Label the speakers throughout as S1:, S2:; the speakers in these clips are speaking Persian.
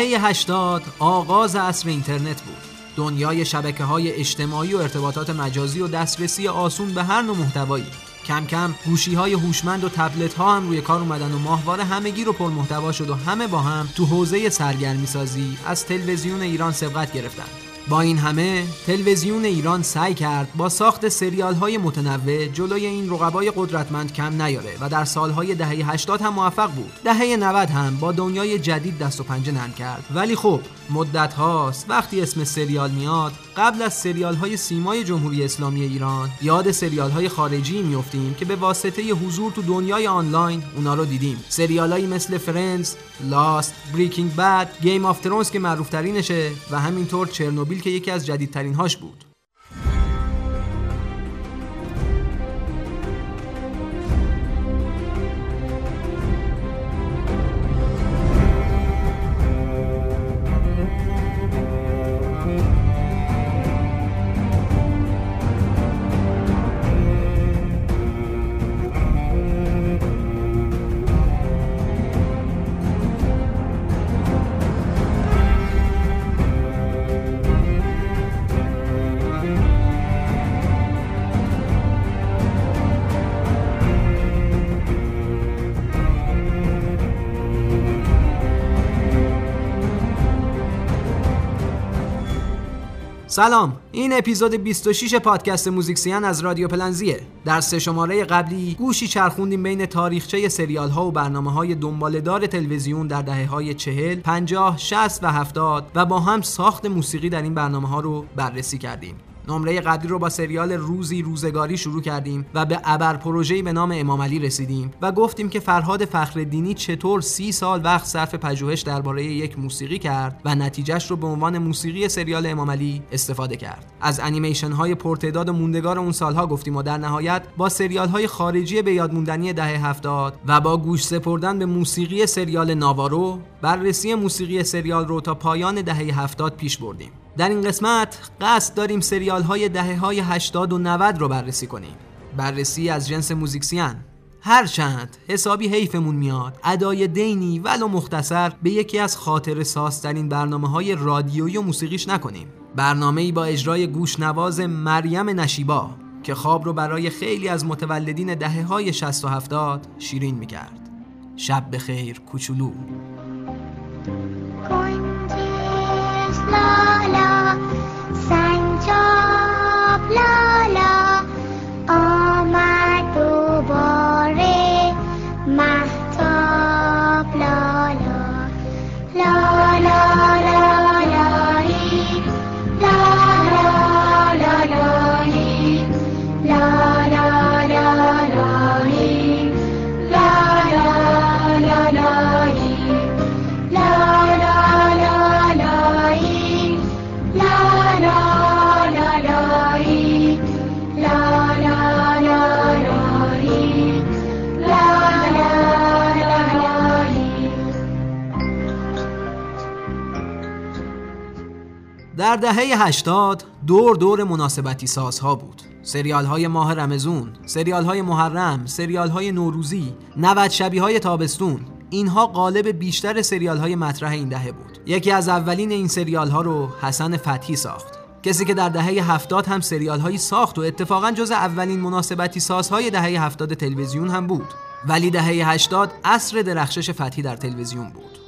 S1: دهه 80 آغاز عصر اینترنت بود. دنیای شبکه های اجتماعی و ارتباطات مجازی و دسترسی آسون به هر نوع محتوایی. کم کم گوشی های هوشمند و تبلت ها هم روی کار اومدن و ماهواره همگی رو پر محتوا شد و همه با هم تو حوزه سرگرمی سازی از تلویزیون ایران سبقت گرفتن. با این همه تلویزیون ایران سعی کرد با ساخت سریال های متنوع جلوی این رقبای قدرتمند کم نیاره و در سالهای دهه 80 هم موفق بود. دهه 90 هم با دنیای جدید دست و پنجه نرم کرد. ولی خب مدت هاست. وقتی اسم سریال میاد قبل از سریال های سیمای جمهوری اسلامی ایران یاد سریال های خارجی میفتیم که به واسطه حضور تو دنیای آنلاین اونا رو دیدیم. سریال مثل فرندز، لاست، بریکینگ بد، گیم آف ترونز که معروف ترینشه و همینطور چرنوبیل که یکی از جدیدترین هاش بود. سلام. این اپیزود 26 پادکست موزیکسیان از رادیو پلنزیه. در سه شماره قبلی گوشی چرخوندیم بین تاریخچه سریال ها و برنامه های دنبالدار تلویزیون در دهه های 40 50 60 و 70 و با هم ساخت موسیقی در این برنامه ها رو بررسی کردیم. نمره قبلی رو با سریال روزی روزگاری شروع کردیم و به ابر پروژه‌ای به نام امام علی رسیدیم و گفتیم که فرهاد فخردینی چطور سی سال وقت صرف پژوهش درباره یک موسیقی کرد و نتیجهش رو به عنوان موسیقی سریال امام علی استفاده کرد. از انیمیشن های پرتعداد و موندگار اون سالها گفتیم و در نهایت با سریال های خارجی به یادموندنی دهه هفتاد و با گوش سپردن به موسیقی سریال ناوارو بررسی موسیقی سریال رو تا پایان دهه هفتاد پیش بردیم. در این قسمت قصد داریم سریال های دهه های 80 و 90 رو بررسی کنیم. بررسی از جنس موزیکسیان هرچند حسابی حیفمون میاد ادای دینی ولو مختصر به یکی از خاطر سازترین برنامه های رادیویی و موسیقیش نکنیم. برنامه ای با اجرای گوشنواز مریم نشیبا که خواب رو برای خیلی از متولدین دهه های 60 و 70 شیرین می‌کرد. شب بخیر کوچولو. love. در دهه 80 دور دور مناسبتی سازها بود. سریال های ماه رمزون، سریال های محرم، سریال های نوروزی، 90 شبی های تابستون اینها قالب بیشتر سریال های مطرح این دهه بود. یکی از اولین این سریال ها رو حسن فتحی ساخت. کسی که در دهه 70 هم سریال هایی ساخت و اتفاقا جز اولین مناسبتی سازهای دهه 70 تلویزیون هم بود. ولی دهه 80 عصر درخشش فتحی در تلویزیون بود.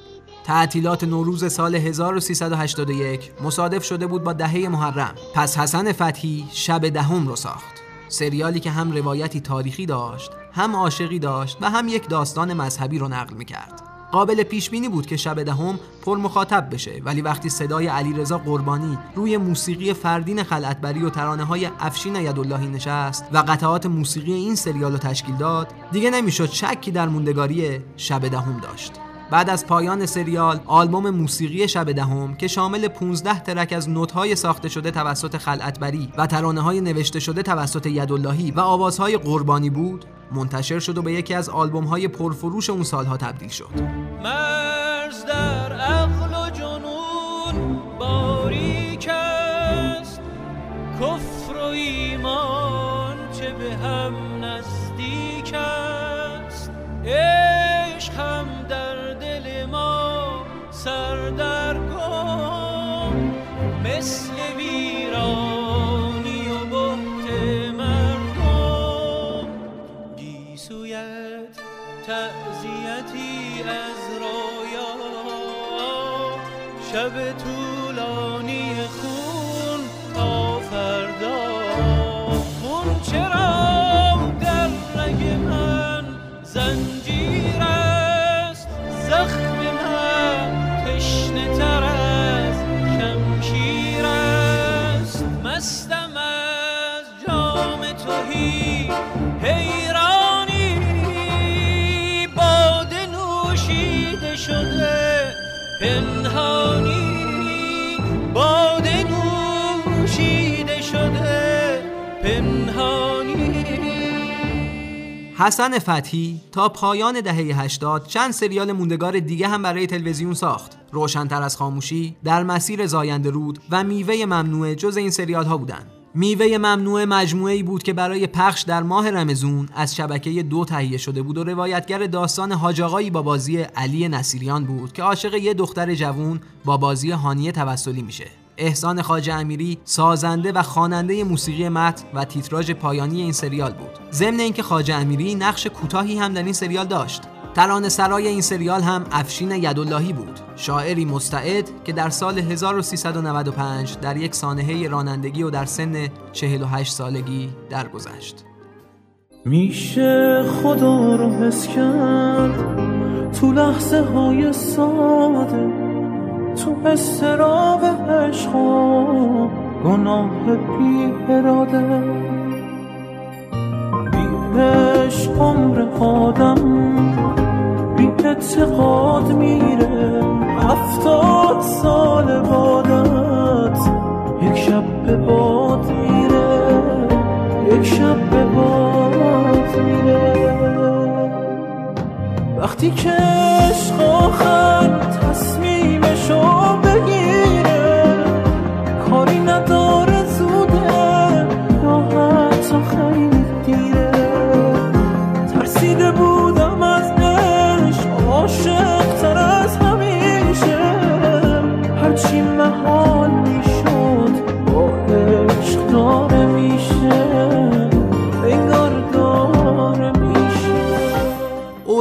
S1: تعطیلات نوروز سال 1381 مصادف شده بود با دهه محرم. پس حسن فتحی شب دهم رو ساخت. سریالی که هم روایتی تاریخی داشت هم عاشقی داشت و هم یک داستان مذهبی رو نقل می‌کرد. قابل پیش بینی بود که شب دهم پر مخاطب بشه ولی وقتی صدای علیرضا قربانی روی موسیقی فردین خلعتبری و ترانه های افشین یداللهی نشست و قطعات موسیقی این سریال رو تشکیل داد دیگه نمی‌شد شکی در موندگاری شب دهم داشت. بعد از پایان سریال آلبوم موسیقی شب دهم که شامل 15 ترک از نوت‌های ساخته شده توسط خلعتبری و ترانه‌های نوشته شده توسط یداللهی و آوازهای قربانی بود منتشر شد و به یکی از آلبوم‌های پرفروش اون سالها تبدیل شد.
S2: مرز در عقل و جنون باریک است. کفر و ایمان چه به هم نزدیک است. عشق هم در سردرگم مثل ویرانی و بحت مردم گیسویت تعذیتی از رویا شب تو
S1: حسن فتحی تا پایان دهه 80 چند سریال موندگار دیگه هم برای تلویزیون ساخت. روشنتر از خاموشی، در مسیر زاینده رود و میوه ممنوعه جز این سریال ها بودن. میوه ممنوعه مجموعه ای بود که برای پخش در ماه رمزون از شبکه دو تهیه شده بود و روایتگر داستان حاج با بازی علی نصیریان بود که عاشق یه دختر جوون با بازی هانیه توسلی میشه. احسان خواجه امیری سازنده و خواننده موسیقی متن و تیتراژ پایانی این سریال بود. ضمن اینکه خواجه امیری نقش کوتاهی هم در این سریال داشت. ترانه سرای این سریال هم افشین یداللهی بود شاعری مستعد که در سال 1395 در یک سانحه رانندگی و در سن 48 سالگی درگذشت
S3: میشه خدا رو حس کرد تو لحظه های ساده تو استراب عشق و گناه بی اراده. بی عشق عمر آدم بی اعتقاد میره. هفتاد سال بادت یک شب به باد میره. یک شب به باد میره. وقتی که عشق آخر تصمیمشو بگیره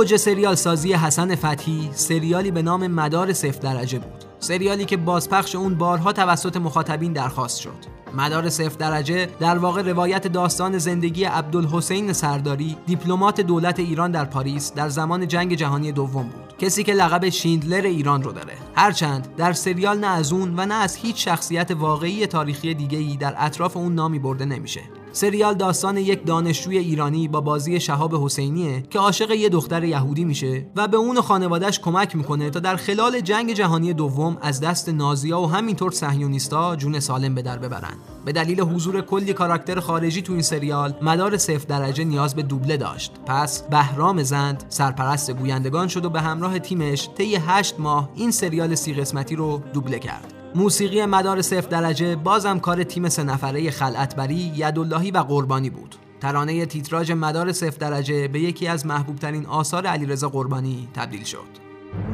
S1: اوج سریال سازی حسن فتحی سریالی به نام مدار صفر درجه بود. سریالی که بازپخش اون بارها توسط مخاطبین درخواست شد. مدار صفر درجه در واقع روایت داستان زندگی عبدالحسین سرداری دیپلمات دولت ایران در پاریس در زمان جنگ جهانی دوم بود. کسی که لقب شیندلر ایران رو داره. هرچند در سریال نه از اون و نه از هیچ شخصیت واقعی تاریخی دیگه‌ای در اطراف اون نامی برده نمیشه. سریال داستان یک دانشجوی ایرانی با بازی شهاب حسینیه که عاشق یه دختر یهودی میشه و به اون و خانوادش کمک می‌کنه تا در خلال جنگ جهانی دوم از دست نازیا و همینطور صهیونیستا جون سالم به در ببرن. به دلیل حضور کلی کاراکتر خارجی تو این سریال مدار صفر درجه نیاز به دوبله داشت. پس بهرام زند سرپرست گویندگان شد و به همراه تیمش طی هشت ماه این سریال سی قسمتی رو دوبله کرد. موسیقی مدار صفر درجه بازم کار تیم سه نفره خلعتبری یداللهی و قربانی بود. ترانه تیتراژ مدار صفر درجه به یکی از محبوب ترین آثار علیرضا قربانی تبدیل شد.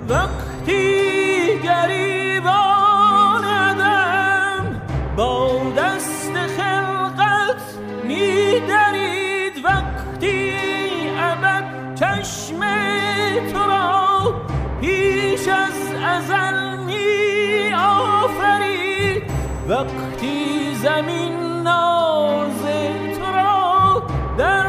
S2: وقتی گریباندم با دست خلقت میدرید وقتی ابد چشم تو را پیش از ازل وقتی زمین ناز تو را در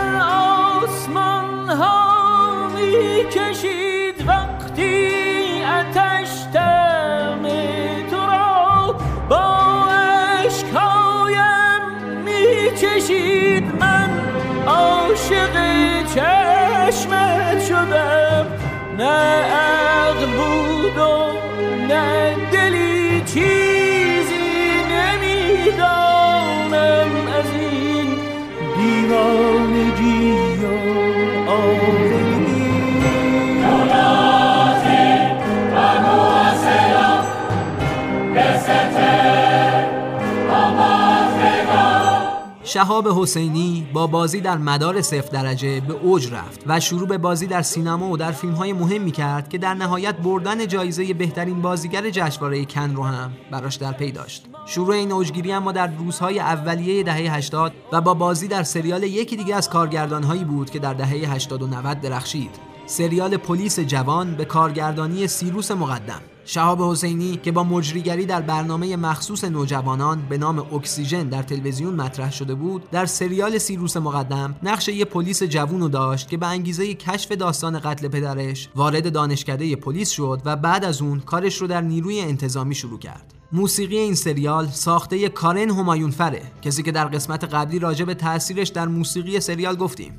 S2: آسمان ها می کشید وقتی اتش دم تو را با عشقهایم می چشید من عاشق چشمت شدم نه عقل بود و نه دلی چیزی نمی‌دانم از این دیوانگی و
S1: شهاب حسینی با بازی در مدار صفر درجه به اوج رفت و شروع به بازی در سینما و در فیلم‌های مهمی کرد که در نهایت بردن جایزه بهترین بازیگر جشنواره کن رو هم براش در پی داشت. شروع این اوجگیری اما در روزهای اولیه دهه 80 و با بازی در سریال یکی دیگه از کارگردانهایی بود که در دهه 80 و 90 درخشید. سریال پلیس جوان به کارگردانی سیروس مقدم. شهاب حسینی که با مجریگری در برنامه مخصوص نوجوانان به نام اکسیژن در تلویزیون مطرح شده بود در سریال سیروس مقدم نقش یه پلیس جوون رو داشت که به انگیزه کشف داستان قتل پدرش وارد دانشکده پلیس شد و بعد از اون کارش رو در نیروی انتظامی شروع کرد. موسیقی این سریال ساخته کارن همایون فره کسی که در قسمت قبلی راجع به تاثیرش در موسیقی سریال گفتیم.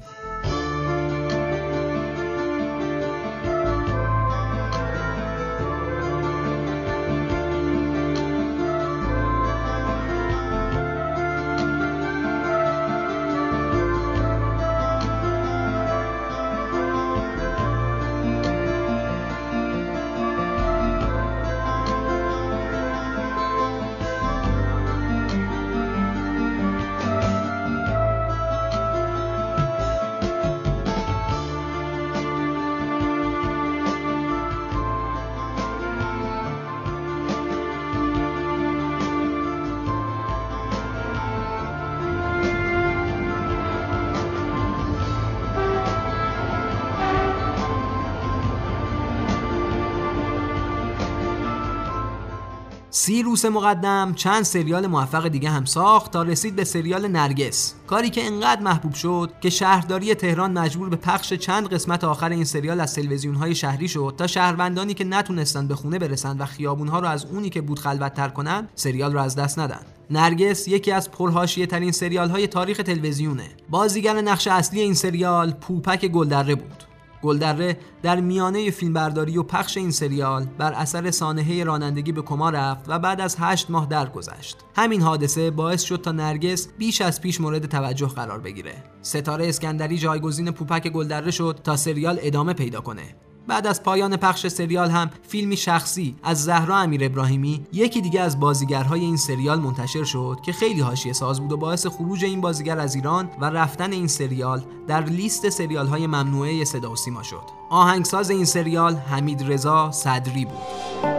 S1: سیروس مقدم چند سریال موفق دیگه هم ساخت تا رسید به سریال نرگس. کاری که انقدر محبوب شد که شهرداری تهران مجبور به پخش چند قسمت آخر این سریال از تلویزیون های شهری شد تا شهروندانی که نتونستن به خونه برسن و خیابونها رو از اونی که بود خلوتتر کنن سریال رو از دست ندن. نرگس یکی از پرهاشیه ترین سریال های تاریخ تلویزیونه. بازیگر نقش اصلی این سریال پوپک گلدره بود. گلدره در میانه فیلمبرداری و پخش این سریال بر اثر سانحه رانندگی به کما رفت و بعد از هشت ماه درگذشت. همین حادثه باعث شد تا نرگس بیش از پیش مورد توجه قرار بگیره. ستاره اسکندری جایگزین پوپک گلدره شد تا سریال ادامه پیدا کنه. بعد از پایان پخش سریال هم فیلمی شخصی از زهرا امیر ابراهیمی یکی دیگه از بازیگرهای این سریال منتشر شد که خیلی حاشیه ساز بود و باعث خروج این بازیگر از ایران و رفتن این سریال در لیست سریال های ممنوعه صدا و سیما شد. آهنگساز این سریال حمید رضا صدری بود.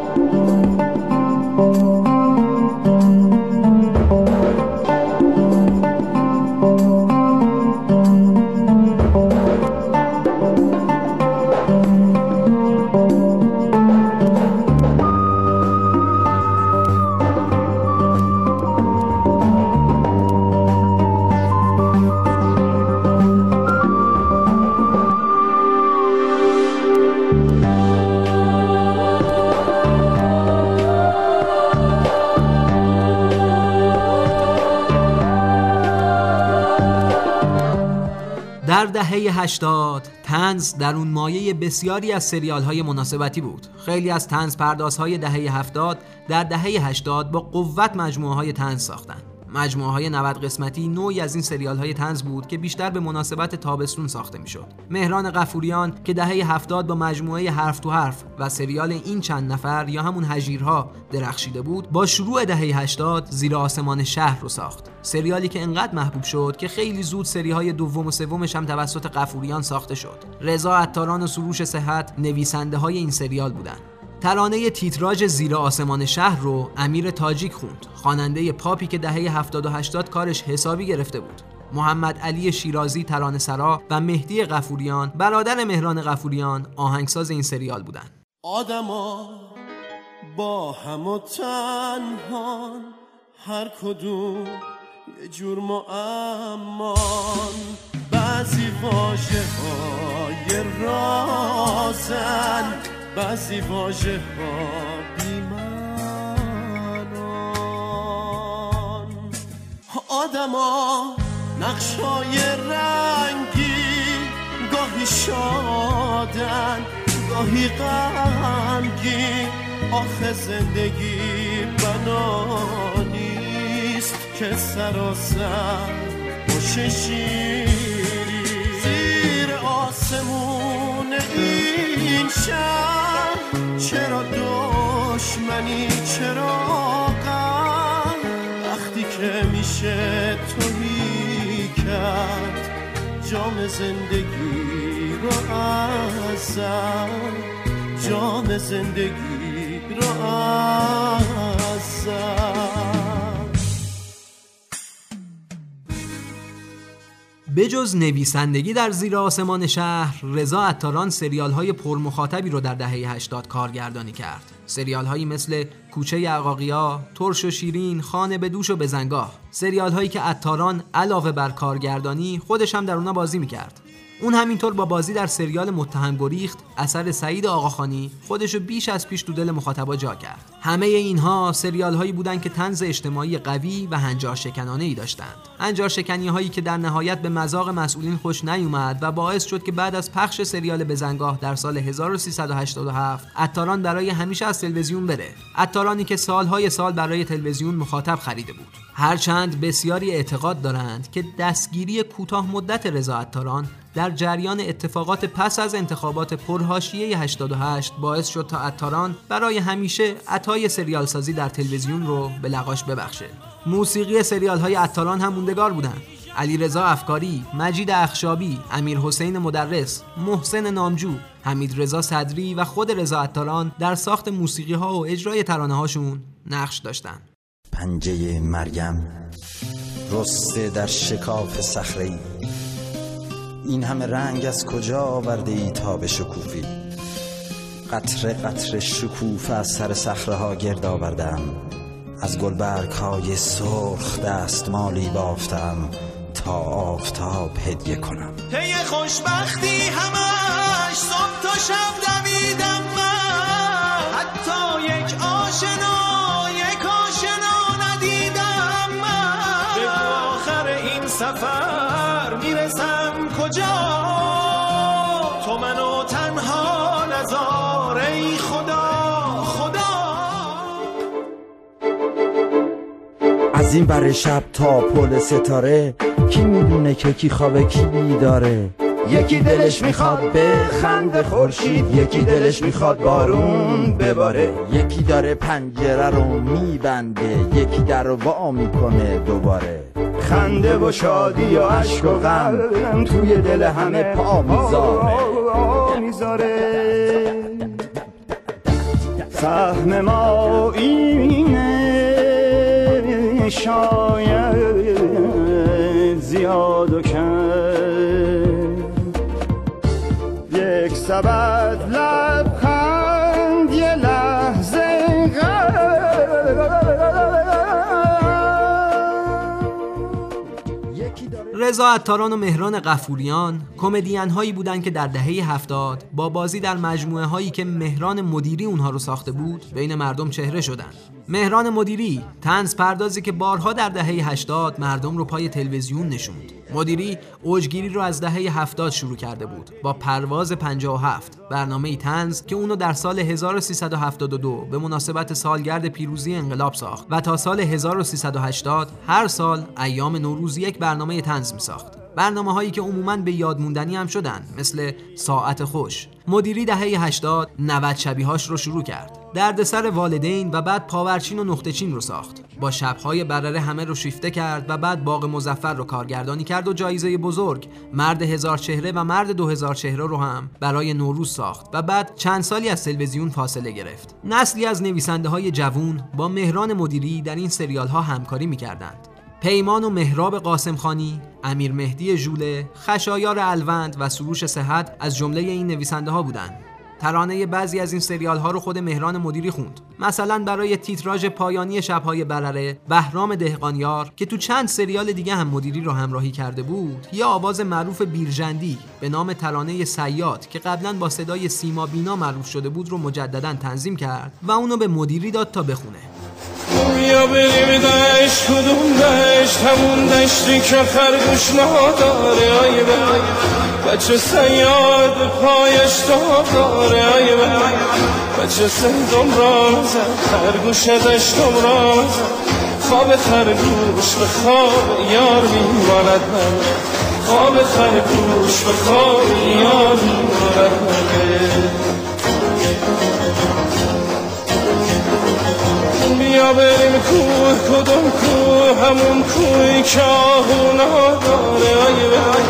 S1: 80 تنز در اون مایه بسیاری از سریال های مناسبتی بود. خیلی از تنز پردازهای دهه 70 در دهه 80 با قوت مجموعه های تنز ساختند مجموعه های 90 قسمتی نوعی از این سریال های تنز بود که بیشتر به مناسبت تابستون ساخته می‌شد. مهران قفوریان که دهه 70 با مجموعه حرف تو حرف و سریال این چند نفر یا همون هژیرها درخشیده بود با شروع دهه 80 زیر آسمان شهر رو ساخت. سریالی که انقدر محبوب شد که خیلی زود سری های دوم و سومش هم توسط قفوریان ساخته شد. رضا عطاران و سروش صحت نویسنده های این سریال بودند. ترانه تیتراژ زیر آسمان شهر رو امیر تاجیک خوند. خواننده پاپی که دهه 70 و 80 کارش حسابی گرفته بود. محمد علی شیرازی ترانه سرا و مهدی قفوریان برادر مهران قفوریان آهنگساز این سریال بودن.
S4: آدما با هم و تنهان هر کدوم یه جور معمان. بعضی واژه های رازن بعضی واژه ها بیمانان. آدما نقشای رنگی گاهی شادن گاهی غمگین آخه زندگی بنانیست که سراسر باشه شیری. زیر آسمون این شهر چرا دشمنی چرا غم وقتی که میشه توهی کرد جام زندگی رو ازم. جام زندگی رو ازم.
S1: بجز نویسندگی در زیر آسمان شهر رضا عطاران سریال های پرمخاطبی رو در دهه 80 کارگردانی کرد. سریال هایی مثل کوچه عقاقیا، ترش و شیرین، خانه به دوش و بزنگاه سریال هایی که عطاران علاوه بر کارگردانی خودش هم در اونا بازی می‌کرد. اون همینطور با بازی در سریال متهم گریخت اثر سعید آقاخانی خودشو بیش از پیش تو دل مخاطبا جا کرد. همه اینها سریال هایی بودن که تنز اجتماعی قوی و هنجار شکنانه ای داشتند. هنجار شکنی هایی که در نهایت به مذاق مسئولین خوش نیومد و باعث شد که بعد از پخش سریال بزنگاه در سال 1387 عطاران برای همیشه از تلویزیون بره. عطارانی که سالهای سال برای تلویزیون مخاطب خریده بود. هرچند بسیاری اعتقاد دارند که دستگیری کوتاه مدت رضا عطاران در جریان اتفاقات پس از انتخابات پرهاشیه 88 باعث شد تا عطاران برای همیشه عطای سریال سازی در تلویزیون رو به لقاش ببخشه. موسیقی سریال های عطاران هم موندگار بودند. علی رضا افکاری، مجید اخشابی، امیر حسین مدرس، محسن نامجو، حمید رضا صدری و خود رضا عطاران در ساخت موسیقی ها و اجرای ترانه هاشون نقش داشتند.
S5: پنجه مریم رسته در شکاف صخره این همه رنگ از کجا آورده ای تا به شکوفی قطره قطره شکوفه از سر صخره ها گرد آوردم. از گلبرگ های سرخ دستمالی بافتم تا آفتاب هدیه کنم.
S6: پی خوشبختی همش صبح تا شب دویدم من. حتی یک آشنا
S5: از این بر شب تا پل ستاره کی می‌دونه که کی خوابه کی بیداره؟ یکی دلش می‌خواد به خند خورشید یکی دلش می‌خواد بارون بباره. یکی داره پنجره رو میبنده یکی در رو وا می‌کنه دوباره. خنده و شادی و عشق و غم توی دل همه پا می‌ذاره. سهم ما اینه شاید زیاد و کم. یک سبد
S1: رضا عطاران و مهران قفوریان کمدین هایی بودند که در دهه 70 با بازی در مجموعه هایی که مهران مدیری اونها رو ساخته بود بین مردم چهره شدند. مهران مدیری تنز پردازی که بارها در دهه 80 مردم رو پای تلویزیون نشوند. مدیری اوجگیری رو از دهه 70 شروع کرده بود با پرواز 57 برنامه تنز که اونو در سال 1372 به مناسبت سالگرد پیروزی انقلاب ساخت و تا سال 1380 هر سال ایام نوروز یک برنامه تنز می ساخت. برنامه هایی که عموماً به یاد موندنی هم شدن مثل ساعت خوش. مدیری دهه 80 90 شبیهاش رو شروع کرد. دردسر والدین و بعد پاورچین و نقطه چین رو ساخت. با شبهای برره همه رو شیفته کرد و بعد باغ مزفر رو کارگردانی کرد و جایزه بزرگ مرد هزار چهره و مرد دو هزار چهره رو هم برای نوروز ساخت و بعد چند سالی از تلویزیون فاصله گرفت. نسلی از نویسنده های جوون با مهران مدیری در این سریال ها همکاری می‌کردند. پیمان و مهراب قاسم خانی، امیر مهدی ژوله، خشایار الوند و سروش صحت از جمله این نویسنده ها بودند. ترانه بعضی از این سریال ها رو خود مهران مدیری خوند. مثلا برای تیتراژ پایانی شبهای برره بهرام دهقانیار که تو چند سریال دیگه هم مدیری رو همراهی کرده بود، یا آواز معروف بیرجندی به نام ترانه سیاد که قبلا با صدای سیما بینا معروف شده بود رو مجددا تنظیم کرد و اونو به مدیری داد تا بخونه.
S7: بیا بریم دشت کدوم دشت؟ همون دشتی که خرگوش نداره. آی بای بچه سیاد پایش تا داره. آی بای بچه سیدم را مزن خرگوش دشتم را خواب خرگوش به خواب یار میماند من. خواب خرگوش به خواب یار میماند من. بریم کوه کدوم کوه؟ همون کوهی که آهونا داره. آی بای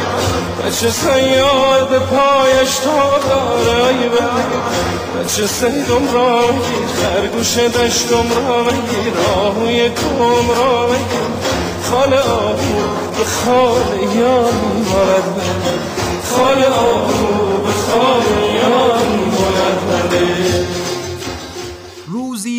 S7: بچه سیاد به پایش تا داره. آی بای بچه سیدم را میگیر خرگوش دشتم را میگیر آهوی کوم را میگیر خال آهو به خال یار میماند بله خال آهو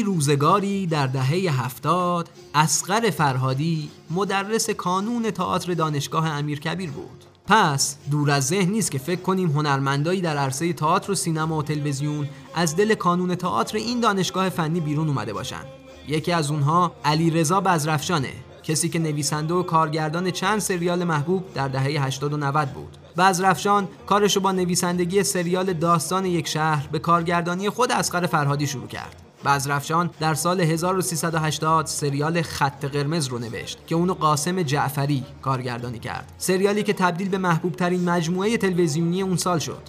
S1: روزگاری در دهه هفتاد اسقر فرهادی مدرس کانون تئاتر دانشگاه امیرکبیر بود. پس دور از ذهن نیست که فکر کنیم هنرمندایی در عرصه تئاتر و سینما و تلویزیون از دل کانون تئاتر این دانشگاه فنی بیرون اومده باشن. یکی از اونها علی رضا بزرفشانه کسی که نویسنده و کارگردان چند سریال محبوب در دهه 80 و 90 بود. بزرفشان کارشو با نویسندگی سریال داستان یک شهر به کارگردانی خود اسقر فرهادی شروع کرد. بزرفشان در سال 1380 سریال خط قرمز رو نوشت که اونو قاسم جعفری کارگردانی کرد. سریالی که تبدیل به محبوب ترین مجموعه تلویزیونی اون سال شد.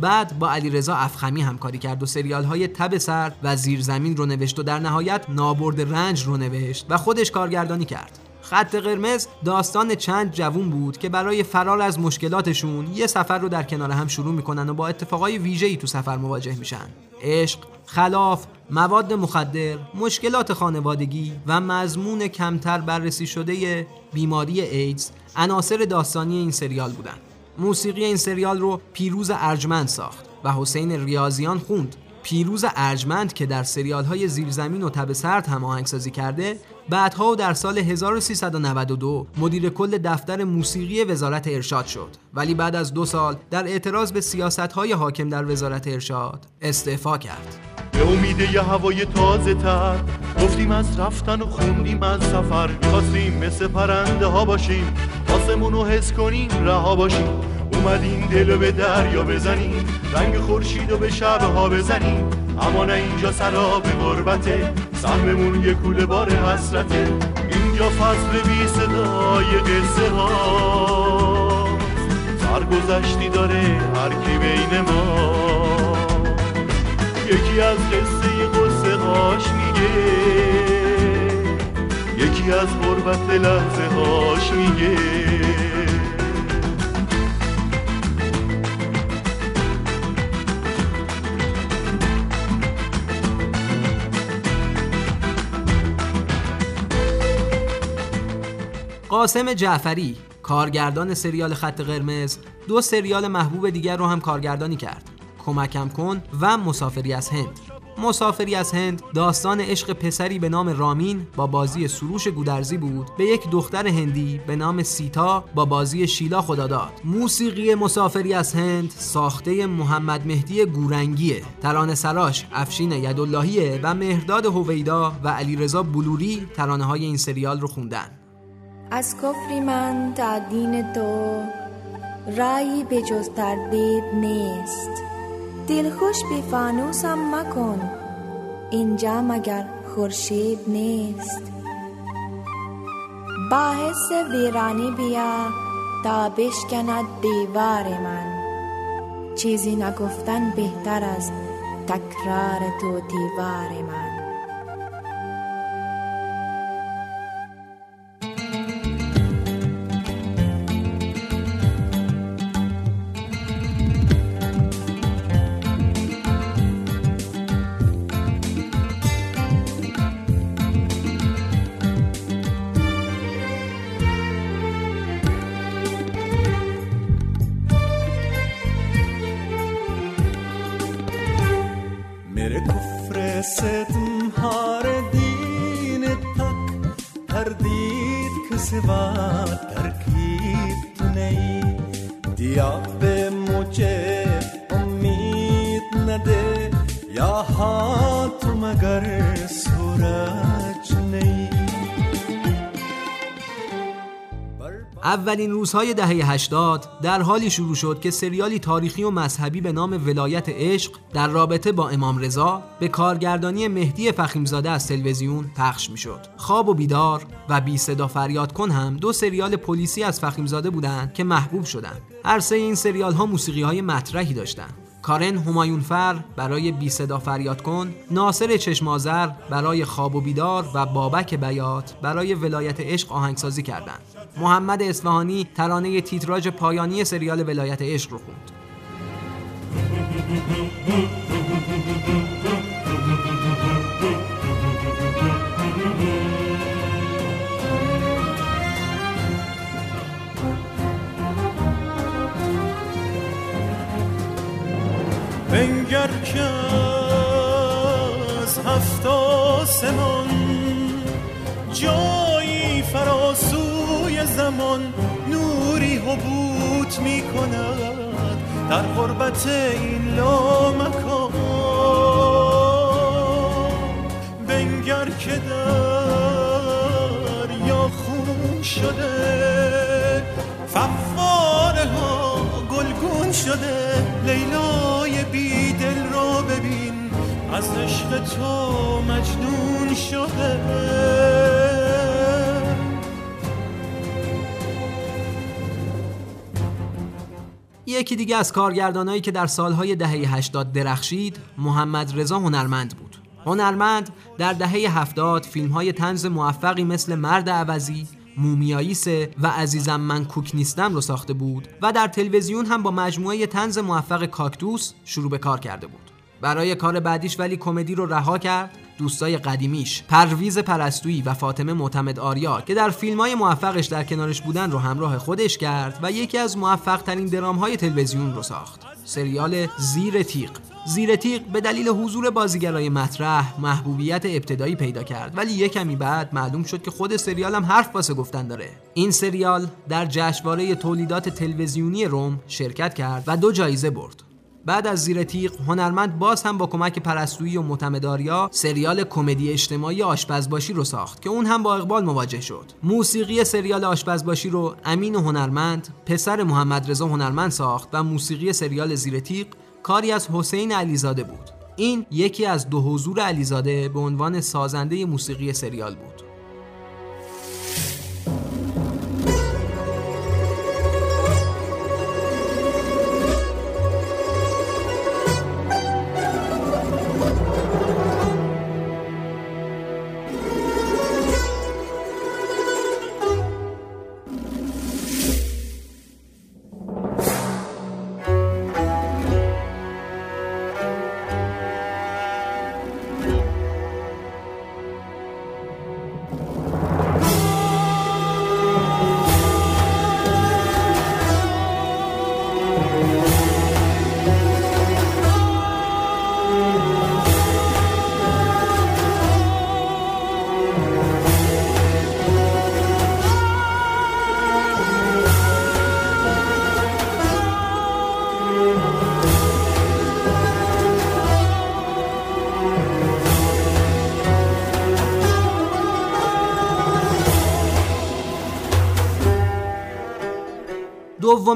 S1: بعد با علیرضا افخمی همکاری کرد و سریال های تب سرد و زیرزمین رو نوشت و در نهایت نابرد رنج رو نوشت و خودش کارگردانی کرد. خط قرمز داستان چند جوون بود که برای فرار از مشکلاتشون یه سفر رو در کنار هم شروع می‌کنن و با اتفاقای ویژه‌ای تو سفر مواجه میشن. عشق، خلاف، مواد مخدر، مشکلات خانوادگی و مضمون کمتر بررسی شده بیماری ایدز عناصر داستانی این سریال بودن. موسیقی این سریال رو پیروز ارجمند ساخت و حسین ریاضیان خوند. پیروز ارجمند که در سریال های زیرزمین و تب سرد هم آهنگسازی کرده بعدها در سال 1392 مدیر کل دفتر موسیقی وزارت ارشاد شد. ولی بعد از دو سال در اعتراض به سیاست های حاکم در وزارت ارشاد استعفا کرد.
S3: به امید یه هوای تازه تر گفتیم از رفتن و خوندیم از سفر می‌خواستیم مثل پرنده ها باشیم آسمون رو حس کنیم رها باشیم. اومدیم دل به دریا بزنیم. رنگ خورشید و به شبها بزنیم. اما نه اینجا سراب غربته سهممون یه کوله بار حسرته. اینجا فصل بی صدای قصه ها سرگذشتی داره هر کی بین ما. یکی از قصه قصه هاش میگه. یکی از غربت لحظه هاش میگه.
S1: قاسم جعفری کارگردان سریال خط قرمز دو سریال محبوب دیگر رو هم کارگردانی کرد. کمکم کن و مسافری از هند. مسافری از هند داستان عشق پسری به نام رامین با بازی سروش گودرزی بود. به یک دختر هندی به نام سیتا با بازی شیلا خداداد موسیقی مسافری از هند ساخته محمد مهدی گورنگیه. ترانه سراش افشین یداللهیه و مهرداد هویدا و علیرضا بلوری ترانه های این سریال رو خوندن.
S8: از کفری من تا دین تو رایی به جز تردید نیست. دلخوش به فانوسم مکن اینجا مگر خورشید نیست. باحث ویرانی بیا تا بشکند دیوار من. چیزی نگفتن بهتر از تکرار تو دیوار من.
S1: اولین روزهای دهه 80 در حالی شروع شد که سریالی تاریخی و مذهبی به نام ولایت عشق در رابطه با امام رضا به کارگردانی مهدی فخیمزاده از تلویزیون پخش می‌شد. خواب و بیدار و بی صدا فریاد کن هم دو سریال پلیسی از فخیمزاده بودند که محبوب شدند. هر سه این سریال ها موسیقی های مطرحی داشتند. کارن همایونفر برای بی صدا فریاد کن، ناصر چشمازر برای خواب و بیدار و بابک بیات برای ولایت عشق آهنگسازی کردند. محمد اصفهانی ترانه تیتراژ پایانی سریال ولایت عشق رو خوند.
S3: بنگر که از هفت آسمان جایی فراسوی زمان نوری حبوط می کند در غربت این لامکان. بنگر که یا خون شده فواره ها گلگون شده رو ببین از عشق تو مجنون شده.
S1: یکی دیگه از کارگردانایی که در سالهای دهه 80 درخشید محمد رضا هنرمند بود. هنرمند در دهه 70 فیلم های تنز موفقی مثل مرد عوضی مومیایی سه و عزیزم من کوک نیستم رو ساخته بود و در تلویزیون هم با مجموعه تنز موفق کاکتوس شروع به کار کرده بود. برای کار بعدیش ولی کمدی رو رها کرد. دوستای قدیمیش پرویز پرستویی و فاطمه معتمد آریا که در فیلم های موفقش در کنارش بودن رو همراه خودش کرد و یکی از موفق ترین درام های تلویزیون رو ساخت. سریال زیر تیغ. زیر تیغ به دلیل حضور بازیگرای مطرح محبوبیت ابتدایی پیدا کرد. ولی یک کمی بعد معلوم شد که خود سریال هم حرف واسه گفتن داره. این سریال در جشنواره تولیدات تلویزیونی روم شرکت کرد و دو جایزه برد. بعد از زیر تیغ هنرمند باز هم با کمک پرستویی و متمداریا سریال کمدی اجتماعی آشپزباشی رو ساخت که اون هم با اقبال مواجه شد. موسیقی سریال آشپزباشی رو امین هنرمند پسر محمد رضا هنرمند ساخت و موسیقی سریال زیر تیغ کاری از حسین علیزاده بود. این یکی از دو حضور علیزاده به عنوان سازنده موسیقی سریال بود.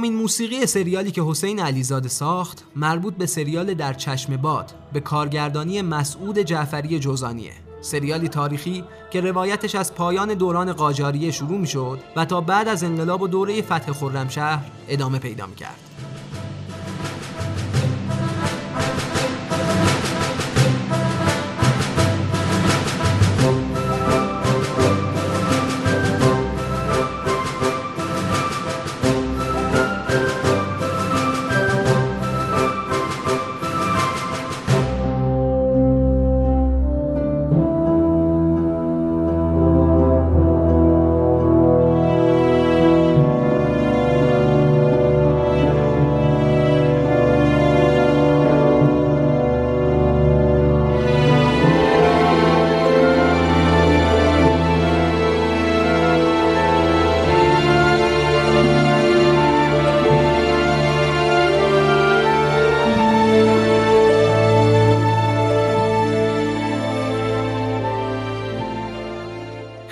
S1: دومین موسیقی سریالی که حسین علیزاده ساخت مربوط به سریال در چشم باد به کارگردانی مسعود جعفری جوزانیه سریالی تاریخی که روایتش از پایان دوران قاجاریه شروع می شد و تا بعد از انقلاب و دوره فتح خرمشهر ادامه پیدا می کرد.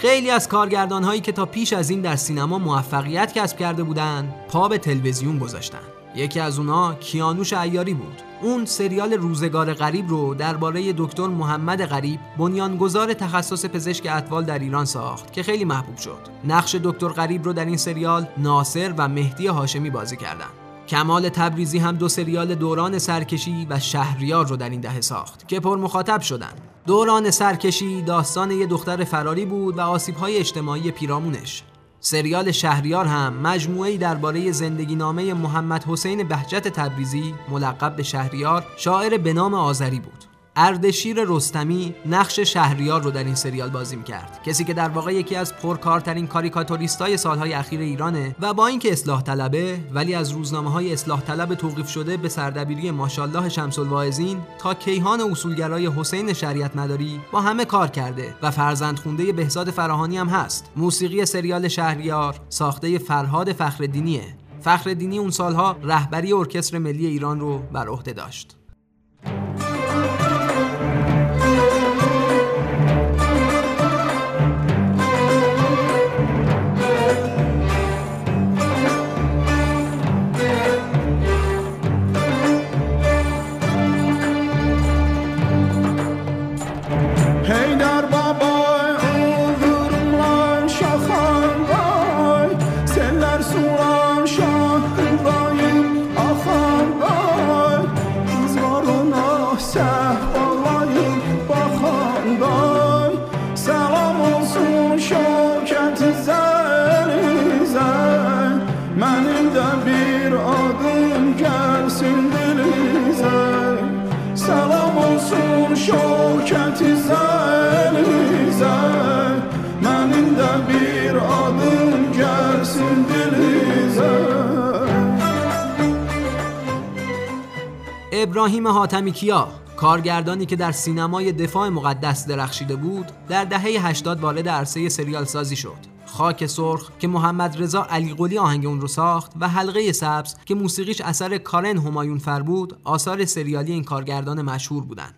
S1: خیلی از کارگردان هایی که تا پیش از این در سینما موفقیت کسب کرده بودند پا به تلویزیون گذاشتن. یکی از اونا کیانوش ایاری بود. اون سریال روزگار غریب رو درباره دکتر محمد غریب بنیانگذار تخصص پزشک اطفال در ایران ساخت که خیلی محبوب شد. نقش دکتر غریب رو در این سریال ناصر و مهدی هاشمی بازی کردند کمال تبریزی هم دو سریال دوران سرکشی و شهریار رو در این دهه ساخت که پر مخاطب شدن. دوران سرکشی داستان یه دختر فراری بود و آسیب‌های اجتماعی پیرامونش. سریال شهریار هم مجموعه‌ای درباره زندگی نامه محمد حسین بهجت تبریزی ملقب به شهریار شاعر به نام آذری بود. اردشیر رستمی نقش شهریار رو در این سریال بازی کرد کسی که در واقع یکی از پرکارترین کاریکاتوریستای سالهای اخیر ایرانه و با اینکه اصلاح طلبه ولی از روزنامه های اصلاح طلب توقیف شده به سردبیری ماشاءالله شمس الواعظین تا کیهان اصولگرای حسین شریعت مداری با همه کار کرده و فرزند خونده بهزاد فراهانی هم هست. موسیقی سریال شهریار ساخته فرهاد فخردینیه فخردینی اون سالها رهبری ارکستر ملی ایران رو بر عهده داشت. ابراهیم حاتمی کیا کارگردانی که در سینمای دفاع مقدس درخشیده بود در دهه 80 وارد عرصه سریال سازی شد. خاک سرخ که محمد رضا علی قلی آهنگ اون رو ساخت و حلقه سبز که موسیقیش اثر کارن همایون فر بود آثار سریالی این کارگردان مشهور بودند.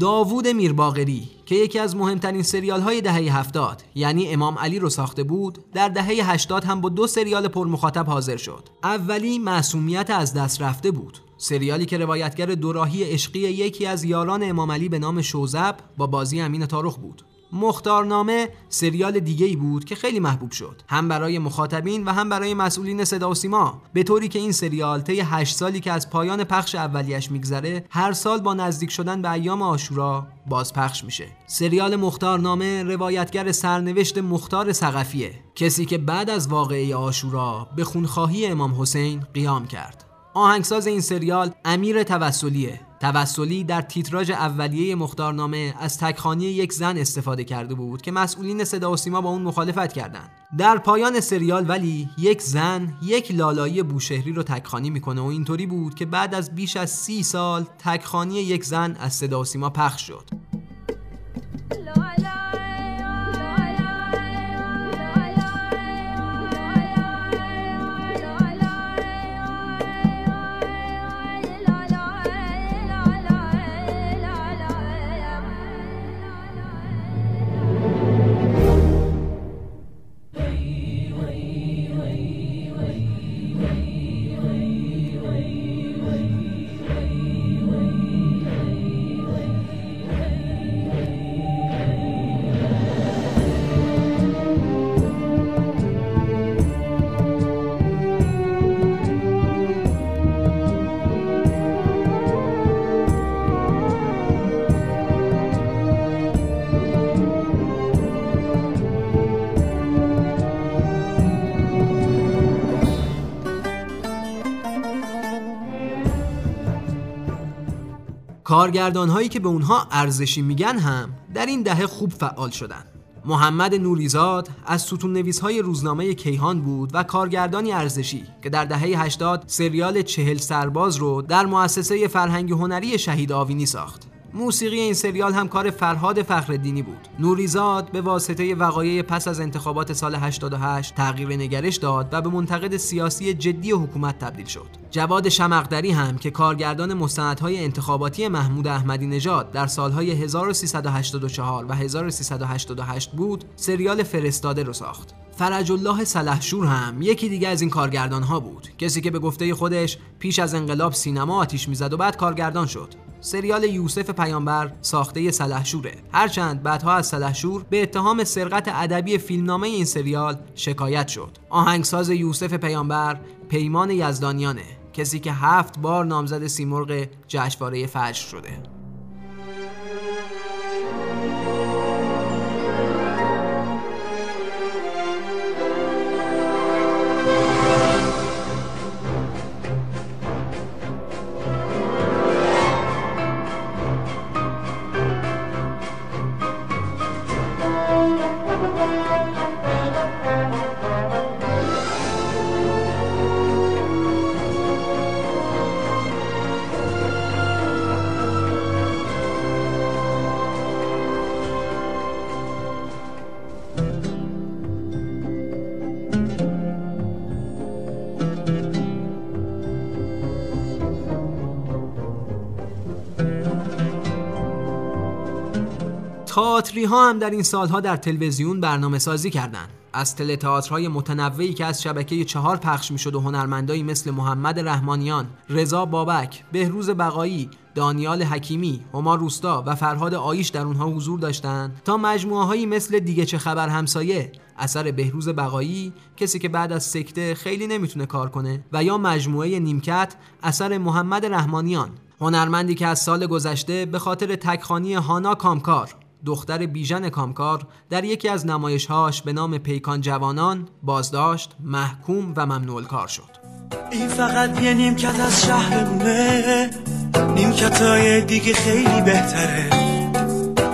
S1: داوود میرباغری که یکی از مهمترین سریال های دهه 70 یعنی امام علی رو ساخته بود در دهه 80 هم با دو سریال پر مخاطب حاضر شد. اولی معصومیت از دست رفته بود. سریالی که روایتگر دوراهی عشقی یکی از یاران امام علی به نام شوزب با بازی امین تارخ بود. مختارنامه سریال دیگه ای بود که خیلی محبوب شد. هم برای مخاطبین و هم برای مسئولین صدا و سیما. به طوری که این سریال طی 8 سالی که از پایان پخش اولیش میگذره هر سال با نزدیک شدن به ایام آشورا بازپخش میشه. سریال مختارنامه روایتگر سرنوشت مختار سقفیه. کسی که بعد از واقعه آشورا به خونخواهی امام حسین قیام کرد. آهنگساز این سریال امیر توسلیه. توسلی در تیتراژ اولیه مختارنامه از تکخانی یک زن استفاده کرده بود که مسئولین صدا و سیما با اون مخالفت کردند. در پایان سریال ولی یک زن یک لالایی بوشهری رو تکخانی می‌کنه و اینطوری بود که بعد از بیش از سی سال تکخانی یک زن از صدا و سیما پخش شد کارگردان هایی که به اونها ارزشی میگن هم در این دهه خوب فعال شدن محمد نوریزاد از ستون نویس های روزنامه کیهان بود و کارگردانی ارزشی که در دهه 80 سریال چهل سرباز رو در مؤسسه فرهنگ هنری شهید آوینی ساخت. موسیقی این سریال هم کار فرهاد فخردینی بود. نوریزاد به واسطه وقایع پس از انتخابات سال 88 تغییر نگرش داد و به منتقد سیاسی جدی حکومت تبدیل شد. جواد شمقدری هم که کارگردان مستندهای انتخاباتی محمود احمدی نژاد در سالهای 1384 و 1388 بود، سریال فرستاده رو ساخت. فرج الله سلحشور هم یکی دیگه از این کارگردان ها بود کسی که به گفته خودش پیش از انقلاب سینما آتیش می‌زد و بعد کارگردان شد سریال یوسف پیامبر ساخته سلحشوره هرچند بعدها از سلحشور به اتهام سرقت ادبی فیلمنامه این سریال شکایت شد. آهنگساز یوسف پیامبر پیمان یزدانیانه کسی که هفت بار نامزد سیمرغ جشنواره فجر شده. تئاتری ها هم در این سالها در تلویزیون برنامه سازی کردند. از تله تئاترهای متنوعی که از شبکه چهار پخش می‌شد و هنرمندایی مثل محمد رحمانیان، رضا بابک، بهروز بقایی، دانیال حکیمی، هما روستا و فرهاد آیش در اونها حضور داشتند تا مجموعه هایی مثل دیگه چه خبر همسایه اثر بهروز بقایی کسی که بعد از سکته خیلی نمی‌تونه کار کنه و یا مجموعه نیمکت اثر محمد رحمانیان هنرمندی که از سال گذشته به خاطر تکخانی هانا کامکار دختر بیژن کامکار در یکی از نمایشهاش به نام پیکان جوانان بازداشت محکوم و ممنوع کار شد.
S9: این فقط یه نیمکت از شهرمونه. نیمکت های دیگه خیلی بهتره.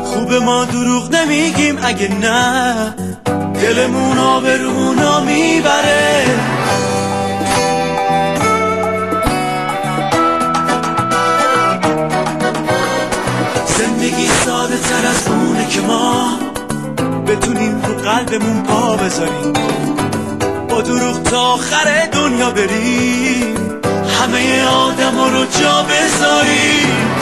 S9: خوب ما دروغ نمیگیم اگه نه دلمون آبرونا می‌بره. قلبمون پا بذاریم. با دروغ تا آخر دنیا بریم. همه آدم رو جا بذاریم.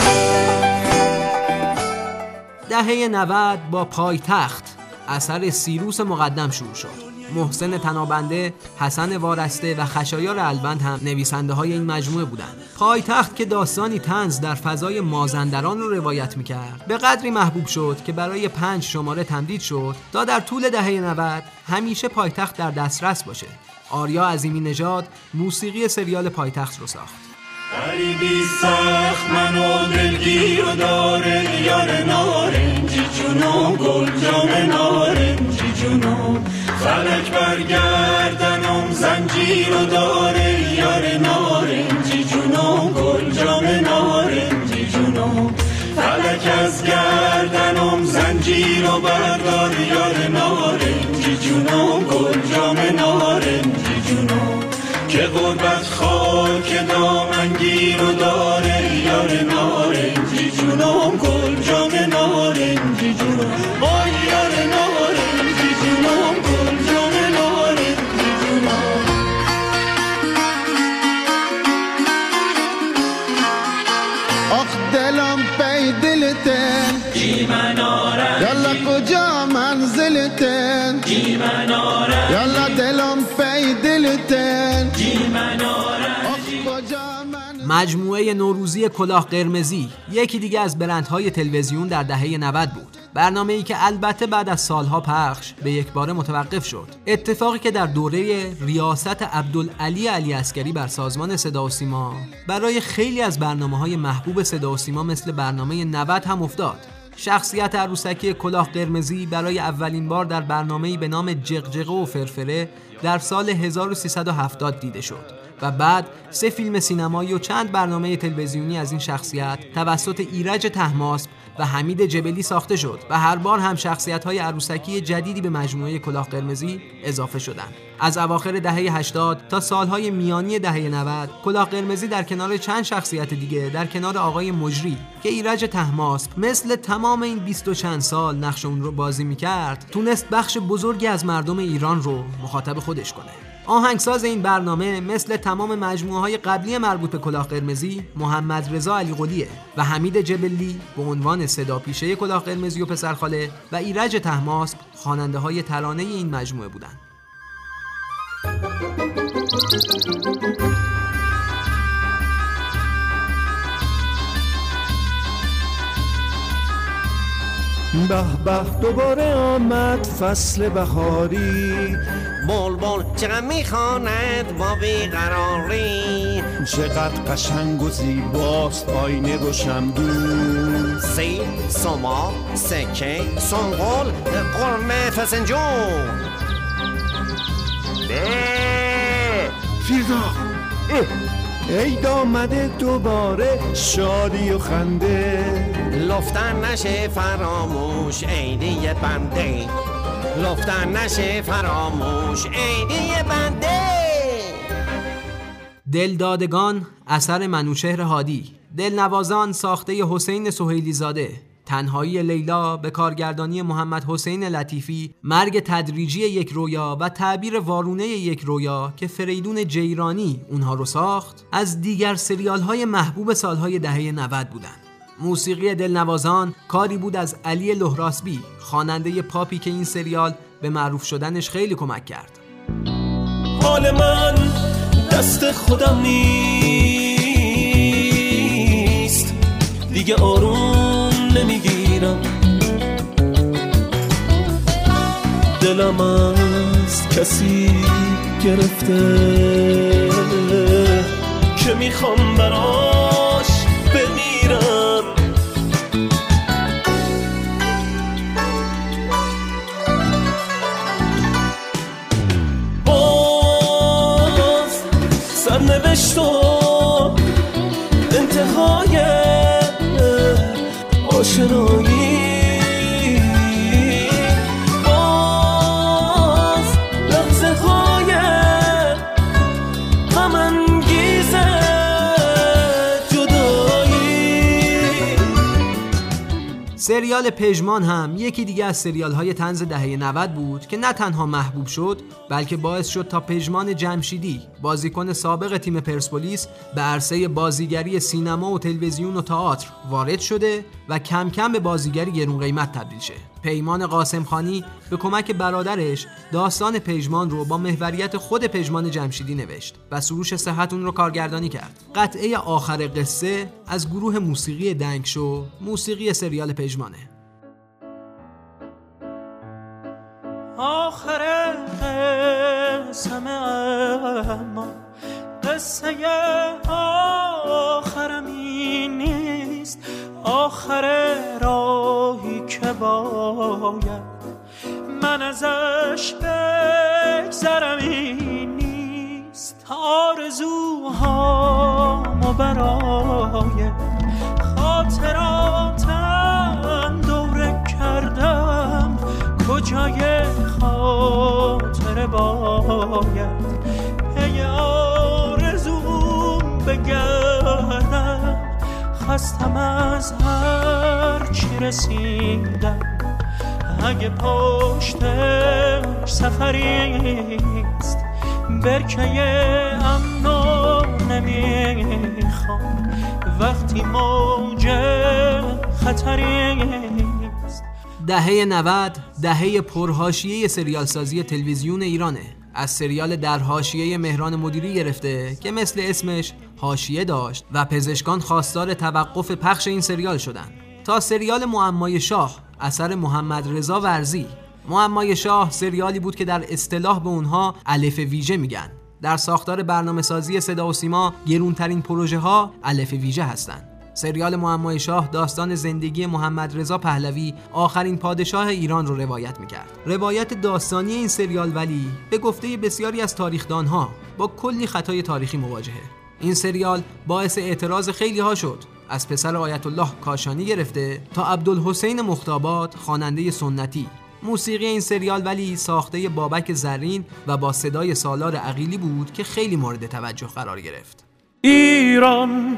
S1: دهه 90 با پایتخت اثر سیروس مقدم شروع شد. محسن تنابنده، حسن وارسته و خشایار البند هم نویسنده های این مجموعه بودند. پایتخت که داستانی تنز در فضای مازندران رو روایت می‌کرد به قدری محبوب شد که برای پنج شماره تمدید شد تا در طول دهه 90 همیشه پایتخت در دسترس باشه. آریا عظیمی نژاد موسیقی سریال پایتخت رو ساخت.
S6: غریبی سخت منو دلگیر و داره یار نارنجی جونو گل جام نارنجی جونو. فلک برگردنم زنجیر و داره یار نارنجی جونو. گل جام نارنجی جونو. فلک از گردنم زنجیر و بردار یار نارنجی جونو. گل جام نارنجی جونو. که غربت خاک دامنگیر و داره یار نارنجی
S1: مجموعه نوروزی کلاه قرمزی یکی دیگه از برندهای تلویزیون در دهه 90 بود. برنامه ای که البته بعد از سالها پخش به یک باره متوقف شد. اتفاقی که در دوره ریاست عبدالعلی علی اسکری بر سازمان صدا و سیما برای خیلی از برنامه های محبوب صدا و سیما مثل برنامه 90 هم افتاد. شخصیت عروسکی کلاه قرمزی برای اولین بار در برنامه‌ای به نام جغجغه و فرفره در سال 1370 دیده شد. و بعد سه فیلم سینمایی و چند برنامه تلویزیونی از این شخصیت توسط ایرج تهماسب و حمید جبلی ساخته شد و هر بار هم شخصیت های عروسکی جدیدی به مجموعه کلاه قرمزی اضافه شدند. از اواخر دهه 80 تا سالهای میانی دهه 90 کلاه قرمزی در کنار چند شخصیت دیگه در کنار آقای مجری که ایرج تهماسب مثل تمام این 20 و چند سال نقش اون رو بازی می‌کرد تونست بخش بزرگی از مردم ایران رو مخاطب خودش کنه آهنگساز این برنامه مثل تمام مجموعه های قبلی مربوط به کلاه قرمزی محمد رضا علی قلیه و حمید جبلی به عنوان صدا پیشه کلاه قرمزی و پسرخاله و ایرج تهماسب خواننده های ترانه این مجموعه بودند.
S10: به به دوباره آمد فصل بهاری.
S11: بول بول چقدر می‌خواند با بیقراری؟
S10: چقدر قشنگ و زیباست آینه و شمدون
S11: سی سما سکه سنگل قرمه فسنجون
S10: فیردا عید آمده دوباره شادی و خنده.
S11: لفتن نشه فراموش عیدی بنده. لفتن نشه فراموش عیدی بنده.
S1: دلدادگان اثر منوچهر هادی. دلنوازان ساخته حسین سهیلی زاده تنهایی لیلا به کارگردانی محمد حسین لطیفی مرگ تدریجی یک رویا و تعبیر وارونه یک رویا که فریدون جیرانی اونها رو ساخت از دیگر سریال های محبوب سالهای دهه 90 بودند. موسیقی دلنوازان کاری بود از علی لهراسبی خواننده پاپی که این سریال به معروف شدنش خیلی کمک کرد.
S2: حال من دست خودم نیست. دیگه آروم نمی‌گیرم. دلم از کسی گرفته که می‌خوام براش
S1: سریال پژمان هم یکی دیگه از سریال های تنز دهه 90 بود که نه تنها محبوب شد بلکه باعث شد تا پژمان جمشیدی بازیکن سابق تیم پرسپولیس به عرصه بازیگری سینما و تلویزیون و تئاتر وارد شده و کم کم به بازیگری گرون قیمت تبدیل شه. پیمان قاسم خانی به کمک برادرش داستان پژمان رو با محوریت خود پژمان جمشیدی نوشت و سروش صحت اون رو کارگردانی کرد. قطعه آخر قصه از گروه موسیقی دنگشو موسیقی سریال پژمانه.
S2: آخر قسم اما قصه آخرم این نیست. آخر راهی که باید من ازش بگذرم این نیست آرزوهامو برای خاطراتم دوره کردم. کجای خاطر باید؟ خستم از هر چی رسیدم. اگه پشتش سفریست برکه امنو نمی‌خوام. وقتی موج خطریست
S1: دهه 90 دهه پرهاشیه سریال سازی تلویزیون ایرانه. از سریال در حاشیه مهران مدیری گرفته که مثل اسمش حاشیه داشت و پزشکان خواستار توقف پخش این سریال شدند تا سریال معمای شاه اثر محمد رضا ورزی. معمای شاه سریالی بود که در اصطلاح به اونها الف ویژه میگن. در ساختار برنامه سازی صدا و سیما گرونترین پروژه ها الف ویژه هستند سریال معمای شاه داستان زندگی محمد رضا پهلوی آخرین پادشاه ایران رو روایت می‌کرد. روایت داستانی این سریال ولی به گفته بسیاری از تاریخدانها با کلی خطای تاریخی مواجهه. این سریال باعث اعتراض خیلی ها شد. از پسر آیت الله کاشانی گرفته تا عبدالحسین مختابات خواننده سنتی. موسیقی این سریال ولی ساخته بابک زرین و با صدای سالار عقیلی بود که خیلی مورد توجه قرار گرفت.
S12: ایران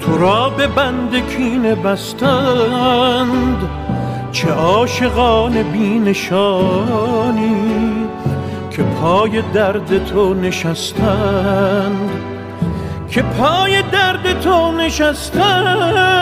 S12: تو را به بند کینه بستند. چه عاشقان بینشانی که پای درد تو نشستند. که پای درد تو نشستند.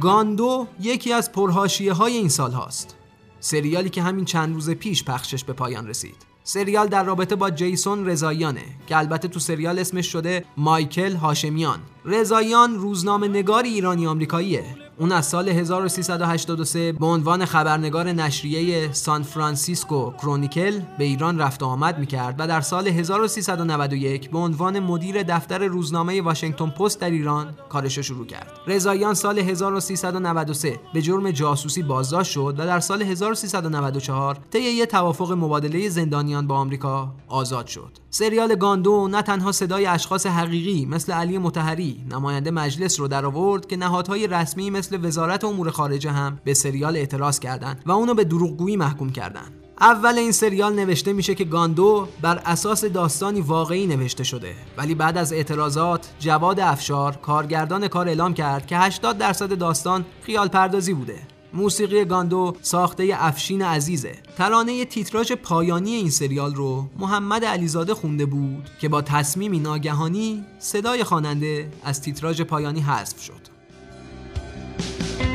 S1: گاندو یکی از پرحاشیه های این سال هاست سریالی که همین چند روز پیش پخشش به پایان رسید. سریال در رابطه با جیسون رضاییانه که البته تو سریال اسمش شده مایکل هاشمیان. رضاییان روزنامه نگاری ایرانی آمریکاییه. اون از سال 1383 به عنوان خبرنگار نشریه سان فرانسیسکو کرونیکل به ایران رفت و آمد می‌کرد و در سال 1391 به عنوان مدیر دفتر روزنامه واشنگتن پست در ایران کارش شروع کرد. رضاییان سال 1393 به جرم جاسوسی بازداشت شد و در سال 1394 طی یه توافق مبادله زندانیان با آمریکا آزاد شد. سریال گاندو نه تنها صدای اشخاص حقیقی مثل علی متحری نماینده مجلس رو در آورد که نهادهای رسمی مثل وزارت امور خارجه هم به سریال اعتراض کردند و اونو به دروغگویی محکوم کردند. اول این سریال نوشته میشه که گاندو بر اساس داستانی واقعی نوشته شده ولی بعد از اعتراضات جواد افشار کارگردان کار اعلام کرد که 80 درصد داستان خیال پردازی بوده. موسیقی گاندو ساخته افشین عزیزه. ترانه تیتراژ پایانی این سریال رو محمد علیزاده خونده بود که با تصمیمی ناگهانی صدای خواننده از تیتراژ پایانی حذف شد. Bye.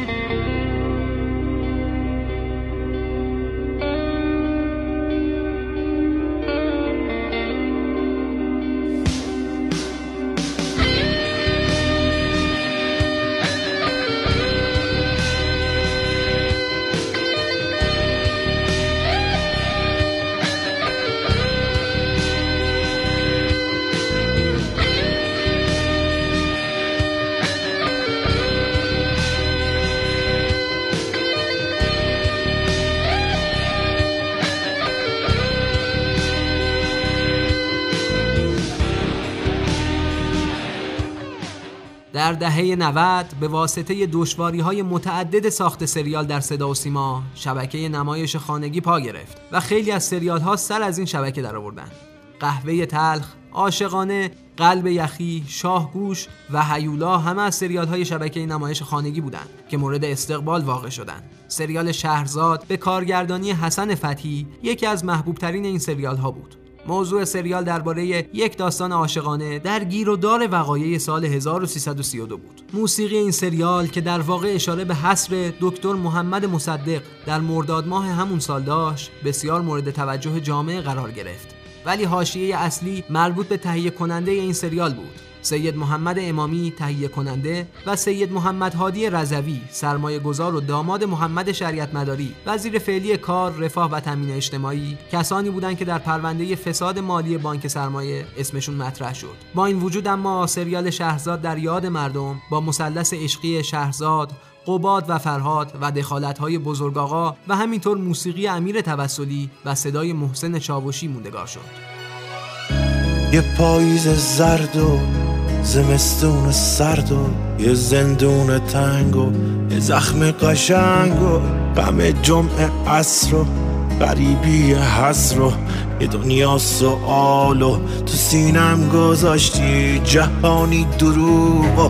S1: در دهه 90 به واسطه دشواری های متعدد ساخت سریال در صدا و سیما شبکه نمایش خانگی پا گرفت و خیلی از سریال ها سر از این شبکه در آوردن قهوه تلخ عاشقانه قلب یخی شاهگوش و هیولا همه از سریال های شبکه نمایش خانگی بودند که مورد استقبال واقع شدند. سریال شهرزاد به کارگردانی حسن فتحی یکی از محبوب ترین این سریال ها بود. موضوع سریال درباره یک داستان عاشقانه در گیر و دار وقایع سال 1332 بود. موسیقی این سریال که در واقع اشاره به حصر دکتر محمد مصدق در مرداد ماه همون سال داشت، بسیار مورد توجه جامعه قرار گرفت. ولی حاشیه اصلی مربوط به تهیه کننده این سریال بود. سید محمد امامی تهیه کننده و سید محمد هادی رضوی سرمایه گذار و داماد محمد شریعت مداری وزیر فعلی کار رفاه و تامین اجتماعی کسانی بودند که در پرونده فساد مالی بانک سرمایه اسمشون مطرح شد. با این وجود اما سریال شهرزاد در یاد مردم با مثلث عشقی شهرزاد قباد و فرهاد و دخالت‌های بزرگ آقا و همینطور موسیقی امیر توسلی و صدای محسن چاوشی موندگار شد.
S13: یه پاییز زرد و زمستون سرد و یه زندون تنگ و یه زخم قشنگ و غم جمعه عصر و غریبی حسر و یه دنیا سوال و تو سینم گذاشتی جهانی دروغ و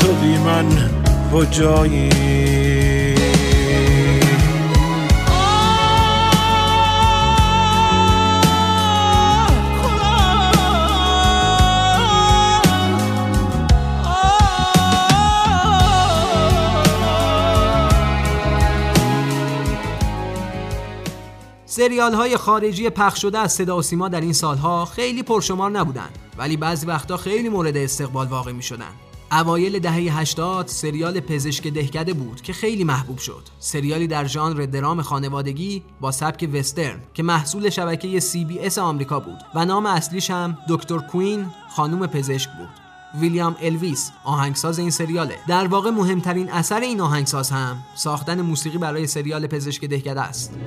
S13: تو بی من کجایی
S1: سریال های خارجی پخش شده از صدا و سیما در این سالها خیلی پرشمار نبودند ولی بعضی وقتا خیلی مورد استقبال واقع می شدن. اوایل دهه 80 سریال پزشک دهکده بود که خیلی محبوب شد. سریالی در ژانر درام خانوادگی با سبک وسترن که محصول شبکه سی بی اس آمریکا بود و نام اصلیش هم دکتر کوین خانم پزشک بود. ویلیام الویس آهنگساز این سریاله در واقع مهمترین اثر این آهنگساز هم ساختن موسیقی برای سریال پزشک دهکده است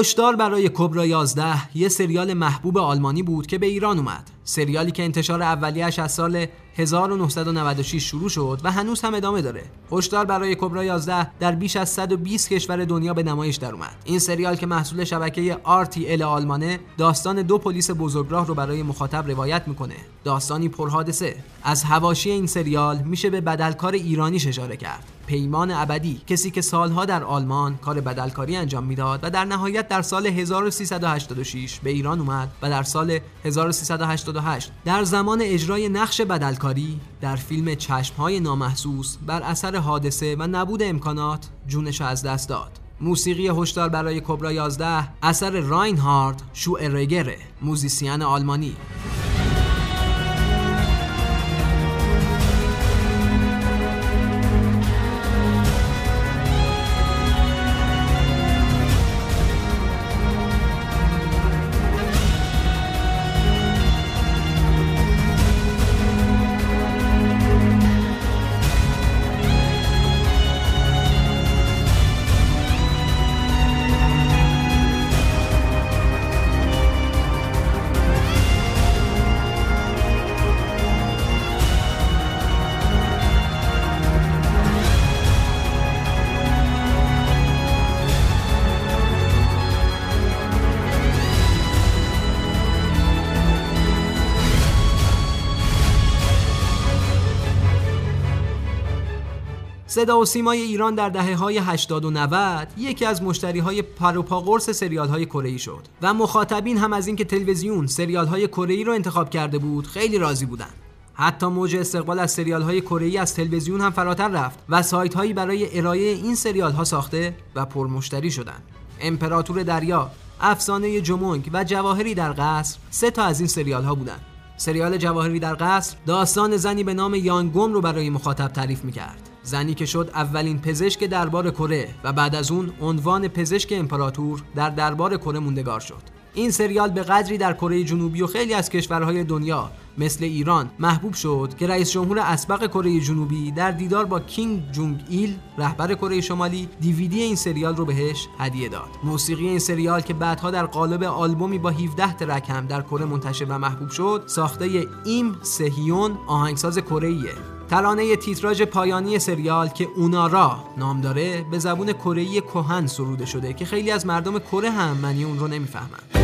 S1: هشدار برای کبرا 11 یه سریال محبوب آلمانی بود که به ایران اومد. سریالی که انتشار اولیش از سال 1996 شروع شد و هنوز هم ادامه داره. هشدار برای کبرا 11 در بیش از 120 کشور دنیا به نمایش در اومد. این سریال که محصول شبکه RTL آلمانه داستان دو پلیس بزرگراه رو برای مخاطب روایت می‌کنه. داستانی پرحادثه. از هواشی این سریال میشه به بدلکار ایرانیش اشاره کرد. پیمان ابدی کسی که سالها در آلمان کار بدلکاری انجام می‌داد و در نهایت در سال 1386 به ایران اومد و در سال 1388 در زمان اجرای نقش بدلکاری در فیلم چشمهای نامحسوس بر اثر حادثه و نبود امکانات جونش از دست داد. موسیقی هشدار برای کبرا 11 اثر راینهارد شوئرگره موزیسین آلمانی. صدا و سیمای ایران در دهه های 80 و 90 یکی از مشتری های پروپا قرص سریال های کره شد و مخاطبین هم از اینکه تلویزیون سریال های کره رو انتخاب کرده بود خیلی راضی بودن حتی موج استقبال از سریال های کره از تلویزیون هم فراتر رفت و سایت هایی برای ارائه این سریال ها ساخته و پرمشتری شدند. امپراتور دریا، افسانه جمونگ و جواهری در قصر سه تا از این سریال ها بودند. سریال جواهری در قصر داستان زنی به نام یانگوم رو برای مخاطب تعریف می‌کرد زنی که شد اولین پزشک دربار کره و بعد از اون عنوان پزشک امپراتور در دربار کره موندگار شد. این سریال به قدری در کره جنوبی و خیلی از کشورهای دنیا مثل ایران محبوب شد که رئیس جمهور اسبق کره جنوبی در دیدار با کینگ جونگ ایل رهبر کره شمالی دیویدی این سریال رو بهش هدیه داد. موسیقی این سریال که بعدها در قالب آلبومی با 17 ترک هم در کره منتشر و محبوب شد ساخته ایم سهیون آهنگساز کره ترانه تیتراژ پایانی سریال که اونارا نام داره به زبون کره کهن سروده شده که خیلی از مردم کره هم معنی اون رو نمی‌فهمند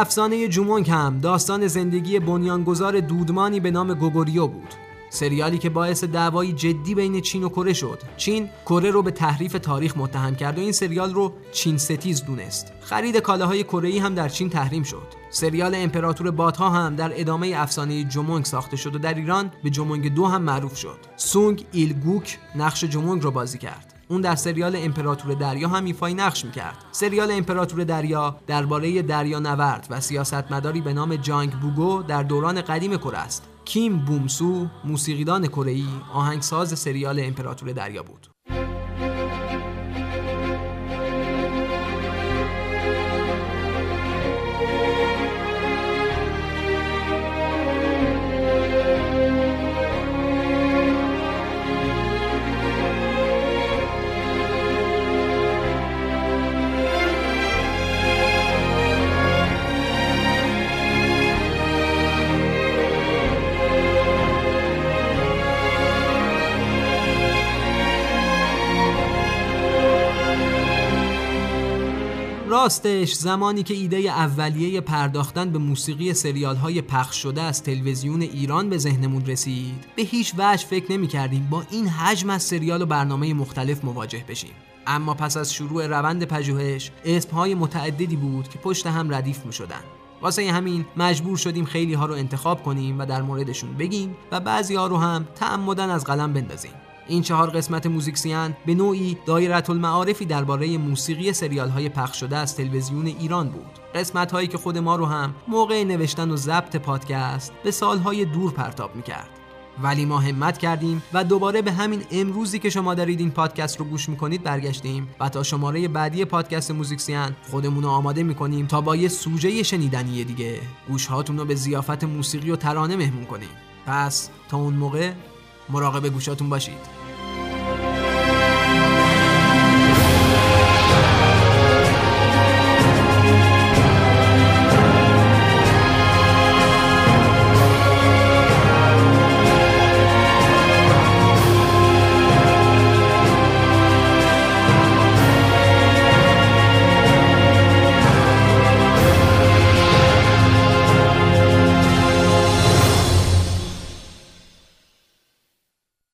S1: افسانه جومونگ هم داستان زندگی بنیانگذار دودمانی به نام گوگوریو بود. سریالی که باعث دعوایی جدی بین چین و کره شد. چین کره رو به تحریف تاریخ متهم کرد و این سریال رو چین ستیز دونست. خرید کالاهای کره هم در چین تحریم شد. سریال امپراتور بادها هم در ادامه افسانه جومونگ ساخته شد و در ایران به جومونگ دو هم معروف شد. سونگ ایلگوک نقش جومونگ رو بازی کرد. اون در سریال امپراتور دریا هم ایفای نقش می‌کرد. سریال امپراتور دریا درباره دریا نورد و سیاستمداری به نام جانگ بوگو در دوران قدیم کره است. کیم بومسو موسیقیدان کره آهنگساز سریال امپراتور دریا بود. راستش زمانی که ایده اولیه پرداختن به موسیقی سریال های پخش شده از تلویزیون ایران به ذهنمون رسید. به هیچ وجه فکر نمی کردیم با این حجم از سریال و برنامه مختلف مواجه بشیم. اما پس از شروع روند پژوهش اسمهای متعددی بود که پشت هم ردیف می شدن واسه همین مجبور شدیم خیلی ها رو انتخاب کنیم و در موردشون بگیم و بعضی ها رو هم تعمدن از قلم بندازیم. این چهار قسمت موزیکسیان به نوعی دایره المعارفی درباره موسیقی سریال های پخش شده از تلویزیون ایران بود. قسمت هایی که خود ما رو هم موقع نوشتن و ضبط پادکست به سالهای دور پرتاب می‌کرد. ولی ما همت کردیم و دوباره به همین امروزی که شما دارید این پادکست رو گوش می‌کنید برگشتیم و تا شماره بعدی پادکست موزیکسیان خودمون رو آماده می‌کنیم تا با یه سوژه شنیدنی دیگه. گوش هاتون رو به زیافت موسیقی و ترانه مهمون کنیم. پس تا اون موقع مراقب گوشاتون باشید.